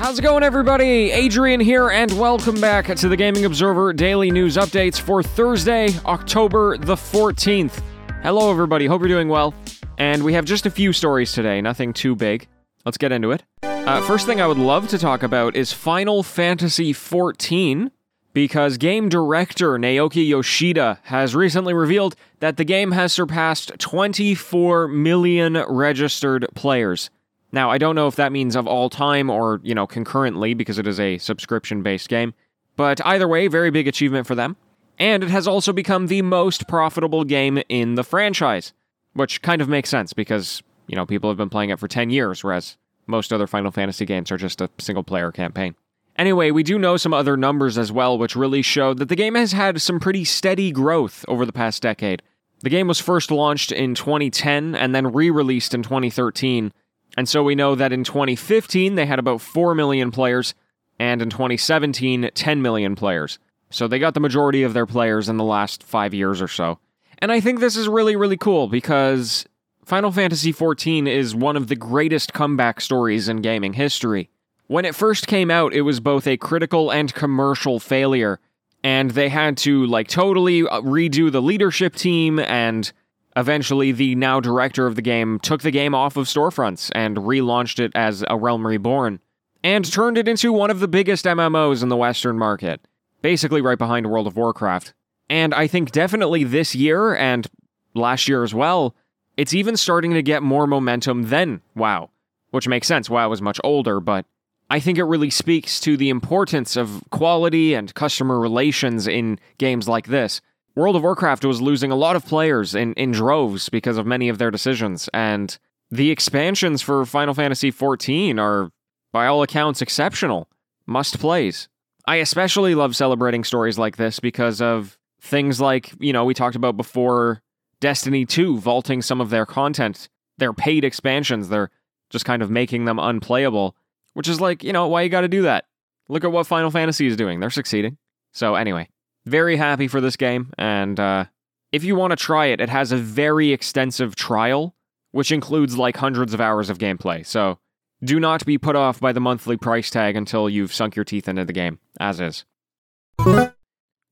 How's it going, everybody? Adrian here, and welcome back to the Gaming Observer Daily News Updates for Thursday, October the 14th. Hello, everybody. Hope you're doing well. And we have just a few stories today, nothing too big. Let's get into it. Uh, first thing I would love to talk about is Final Fantasy XIV, because game director Naoki Yoshida has recently revealed that the game has surpassed 24 million registered players. Now, I don't know if that means of all time or, you know, concurrently because it is a subscription based game, but either way, very big achievement for them. And it has also become the most profitable game in the franchise, which kind of makes sense because, you know, people have been playing it for 10 years, whereas most other Final Fantasy games are just a single player campaign. Anyway, we do know some other numbers as well, which really show that the game has had some pretty steady growth over the past decade. The game was first launched in 2010 and then re released in 2013 and so we know that in 2015, they had about 4 million players, and in 2017, 10 million players. So they got the majority of their players in the last five years or so. And I think this is really, really cool because Final Fantasy XIV is one of the greatest comeback stories in gaming history. When it first came out, it was both a critical and commercial failure, and they had to, like, totally uh, redo the leadership team and Eventually, the now director of the game took the game off of storefronts and relaunched it as A Realm Reborn, and turned it into one of the biggest MMOs in the Western market, basically right behind World of Warcraft. And I think definitely this year and last year as well, it's even starting to get more momentum than WoW, which makes sense. WoW was much older, but I think it really speaks to the importance of quality and customer relations in games like this World of Warcraft was losing a lot of players in, in droves because of many of their decisions, and the expansions for Final Fantasy XIV are, by all accounts, exceptional. Must plays. I especially love celebrating stories like this because of things like, you know, we talked about before Destiny 2 vaulting some of their content, their paid expansions, they're just kind of making them unplayable, which is like, you know, why you gotta do that? Look at what Final Fantasy is doing. They're succeeding. So, anyway, very happy for this game, and uh, if you want to try it, it has a very extensive trial, which includes like hundreds of hours of gameplay. So do not be put off by the monthly price tag until you've sunk your teeth into the game, as is.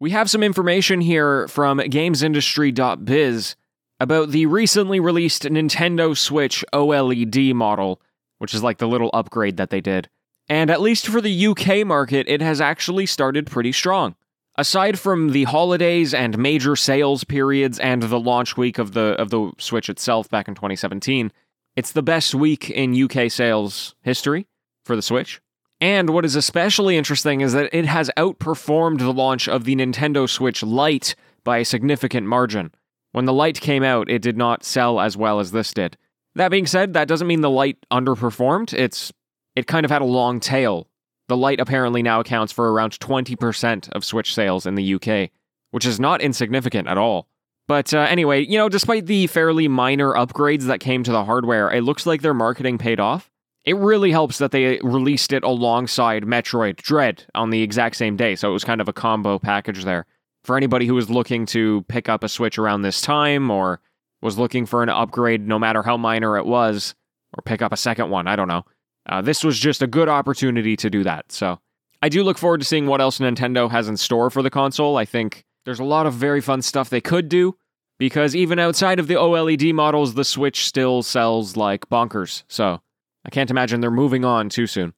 We have some information here from GamesIndustry.biz about the recently released Nintendo Switch OLED model, which is like the little upgrade that they did. And at least for the UK market, it has actually started pretty strong. Aside from the holidays and major sales periods and the launch week of the of the Switch itself back in 2017, it's the best week in UK sales history for the Switch. And what is especially interesting is that it has outperformed the launch of the Nintendo Switch Lite by a significant margin. When the Lite came out, it did not sell as well as this did. That being said, that doesn't mean the Lite underperformed. It's it kind of had a long tail the Lite apparently now accounts for around 20% of Switch sales in the UK, which is not insignificant at all. But uh, anyway, you know, despite the fairly minor upgrades that came to the hardware, it looks like their marketing paid off. It really helps that they released it alongside Metroid Dread on the exact same day, so it was kind of a combo package there. For anybody who was looking to pick up a Switch around this time or was looking for an upgrade, no matter how minor it was, or pick up a second one, I don't know. Uh, this was just a good opportunity to do that. So I do look forward to seeing what else Nintendo has in store for the console. I think there's a lot of very fun stuff they could do because even outside of the OLED models, the Switch still sells like bonkers. So I can't imagine they're moving on too soon.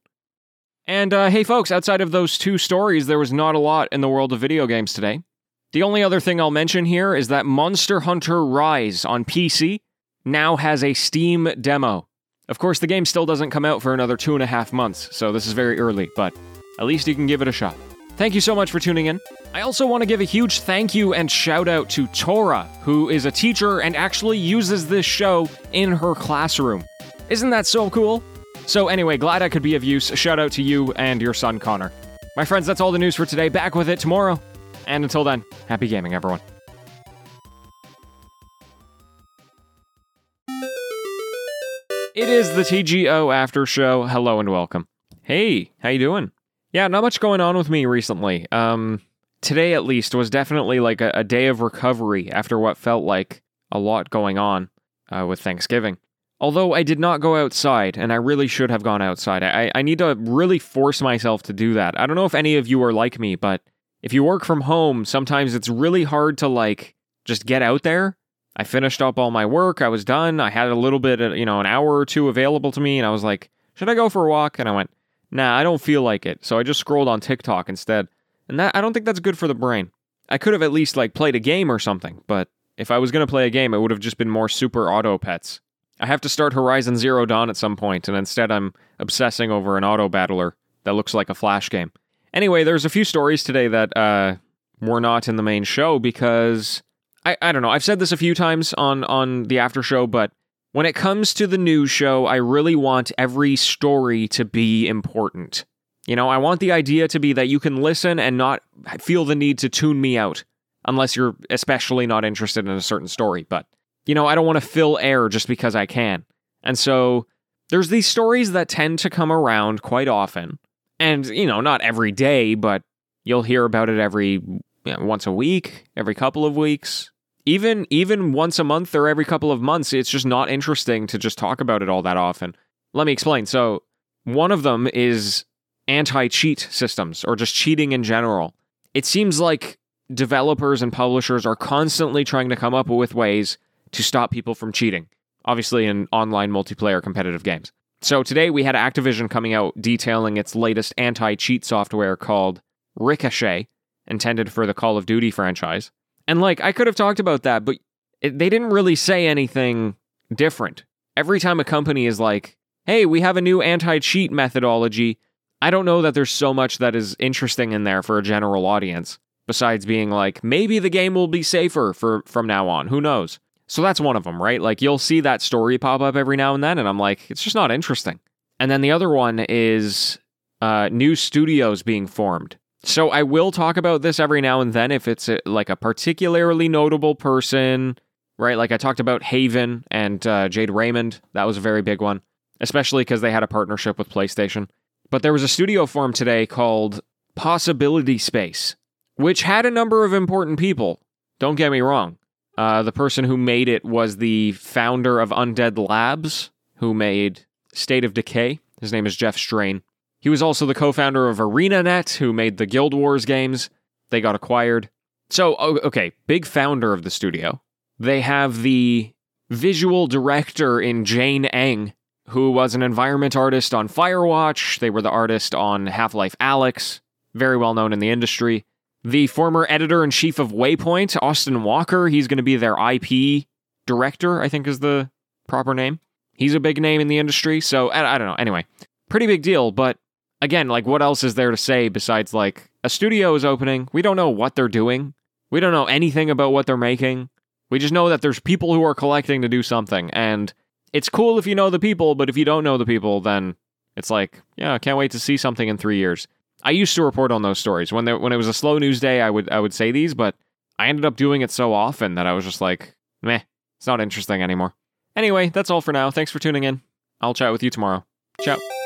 And uh, hey, folks, outside of those two stories, there was not a lot in the world of video games today. The only other thing I'll mention here is that Monster Hunter Rise on PC now has a Steam demo. Of course, the game still doesn't come out for another two and a half months, so this is very early, but at least you can give it a shot. Thank you so much for tuning in. I also want to give a huge thank you and shout out to Tora, who is a teacher and actually uses this show in her classroom. Isn't that so cool? So, anyway, glad I could be of use. Shout out to you and your son, Connor. My friends, that's all the news for today. Back with it tomorrow. And until then, happy gaming, everyone. It is the TGO after show. Hello and welcome. Hey, how you doing? Yeah, not much going on with me recently. Um, today at least was definitely like a, a day of recovery after what felt like a lot going on uh, with Thanksgiving. Although I did not go outside, and I really should have gone outside. I, I need to really force myself to do that. I don't know if any of you are like me, but if you work from home, sometimes it's really hard to like just get out there. I finished up all my work. I was done. I had a little bit, you know, an hour or two available to me, and I was like, should I go for a walk? And I went, nah, I don't feel like it. So I just scrolled on TikTok instead. And that I don't think that's good for the brain. I could have at least like played a game or something, but if I was going to play a game, it would have just been more super auto pets. I have to start Horizon Zero Dawn at some point, and instead I'm obsessing over an auto battler that looks like a Flash game. Anyway, there's a few stories today that uh, were not in the main show because I, I don't know. I've said this a few times on on the after show, but when it comes to the news show, I really want every story to be important. You know, I want the idea to be that you can listen and not feel the need to tune me out, unless you're especially not interested in a certain story. But, you know, I don't want to fill air just because I can. And so there's these stories that tend to come around quite often. And, you know, not every day, but you'll hear about it every you know, once a week, every couple of weeks. Even even once a month or every couple of months, it's just not interesting to just talk about it all that often. Let me explain. So, one of them is anti cheat systems or just cheating in general. It seems like developers and publishers are constantly trying to come up with ways to stop people from cheating, obviously, in online multiplayer competitive games. So today we had Activision coming out detailing its latest anti cheat software called Ricochet, intended for the Call of Duty franchise. And like, I could have talked about that, but it, they didn't really say anything different. Every time a company is like, hey, we have a new anti cheat methodology, I don't know that there's so much that is interesting in there for a general audience besides being like maybe the game will be safer for from now on. Who knows? So that's one of them, right? Like you'll see that story pop up every now and then and I'm like it's just not interesting. And then the other one is uh, new studios being formed. So I will talk about this every now and then if it's a, like a particularly notable person, right? Like I talked about Haven and uh, Jade Raymond. That was a very big one, especially because they had a partnership with PlayStation. But there was a studio formed today called Possibility Space, which had a number of important people. Don't get me wrong. Uh, the person who made it was the founder of Undead Labs, who made State of Decay. His name is Jeff Strain. He was also the co founder of ArenaNet, who made the Guild Wars games. They got acquired. So, okay, big founder of the studio. They have the visual director in Jane Ng, who was an environment artist on Firewatch. They were the artist on Half Life Alyx, very well known in the industry. The former editor in chief of Waypoint, Austin Walker, he's going to be their IP director, I think is the proper name. He's a big name in the industry, so I, I don't know. Anyway, pretty big deal, but again, like what else is there to say besides like a studio is opening? We don't know what they're doing. We don't know anything about what they're making. We just know that there's people who are collecting to do something, and it's cool if you know the people, but if you don't know the people, then it's like, yeah, I can't wait to see something in three years. I used to report on those stories when there, when it was a slow news day. I would I would say these, but I ended up doing it so often that I was just like, meh, it's not interesting anymore. Anyway, that's all for now. Thanks for tuning in. I'll chat with you tomorrow. Ciao.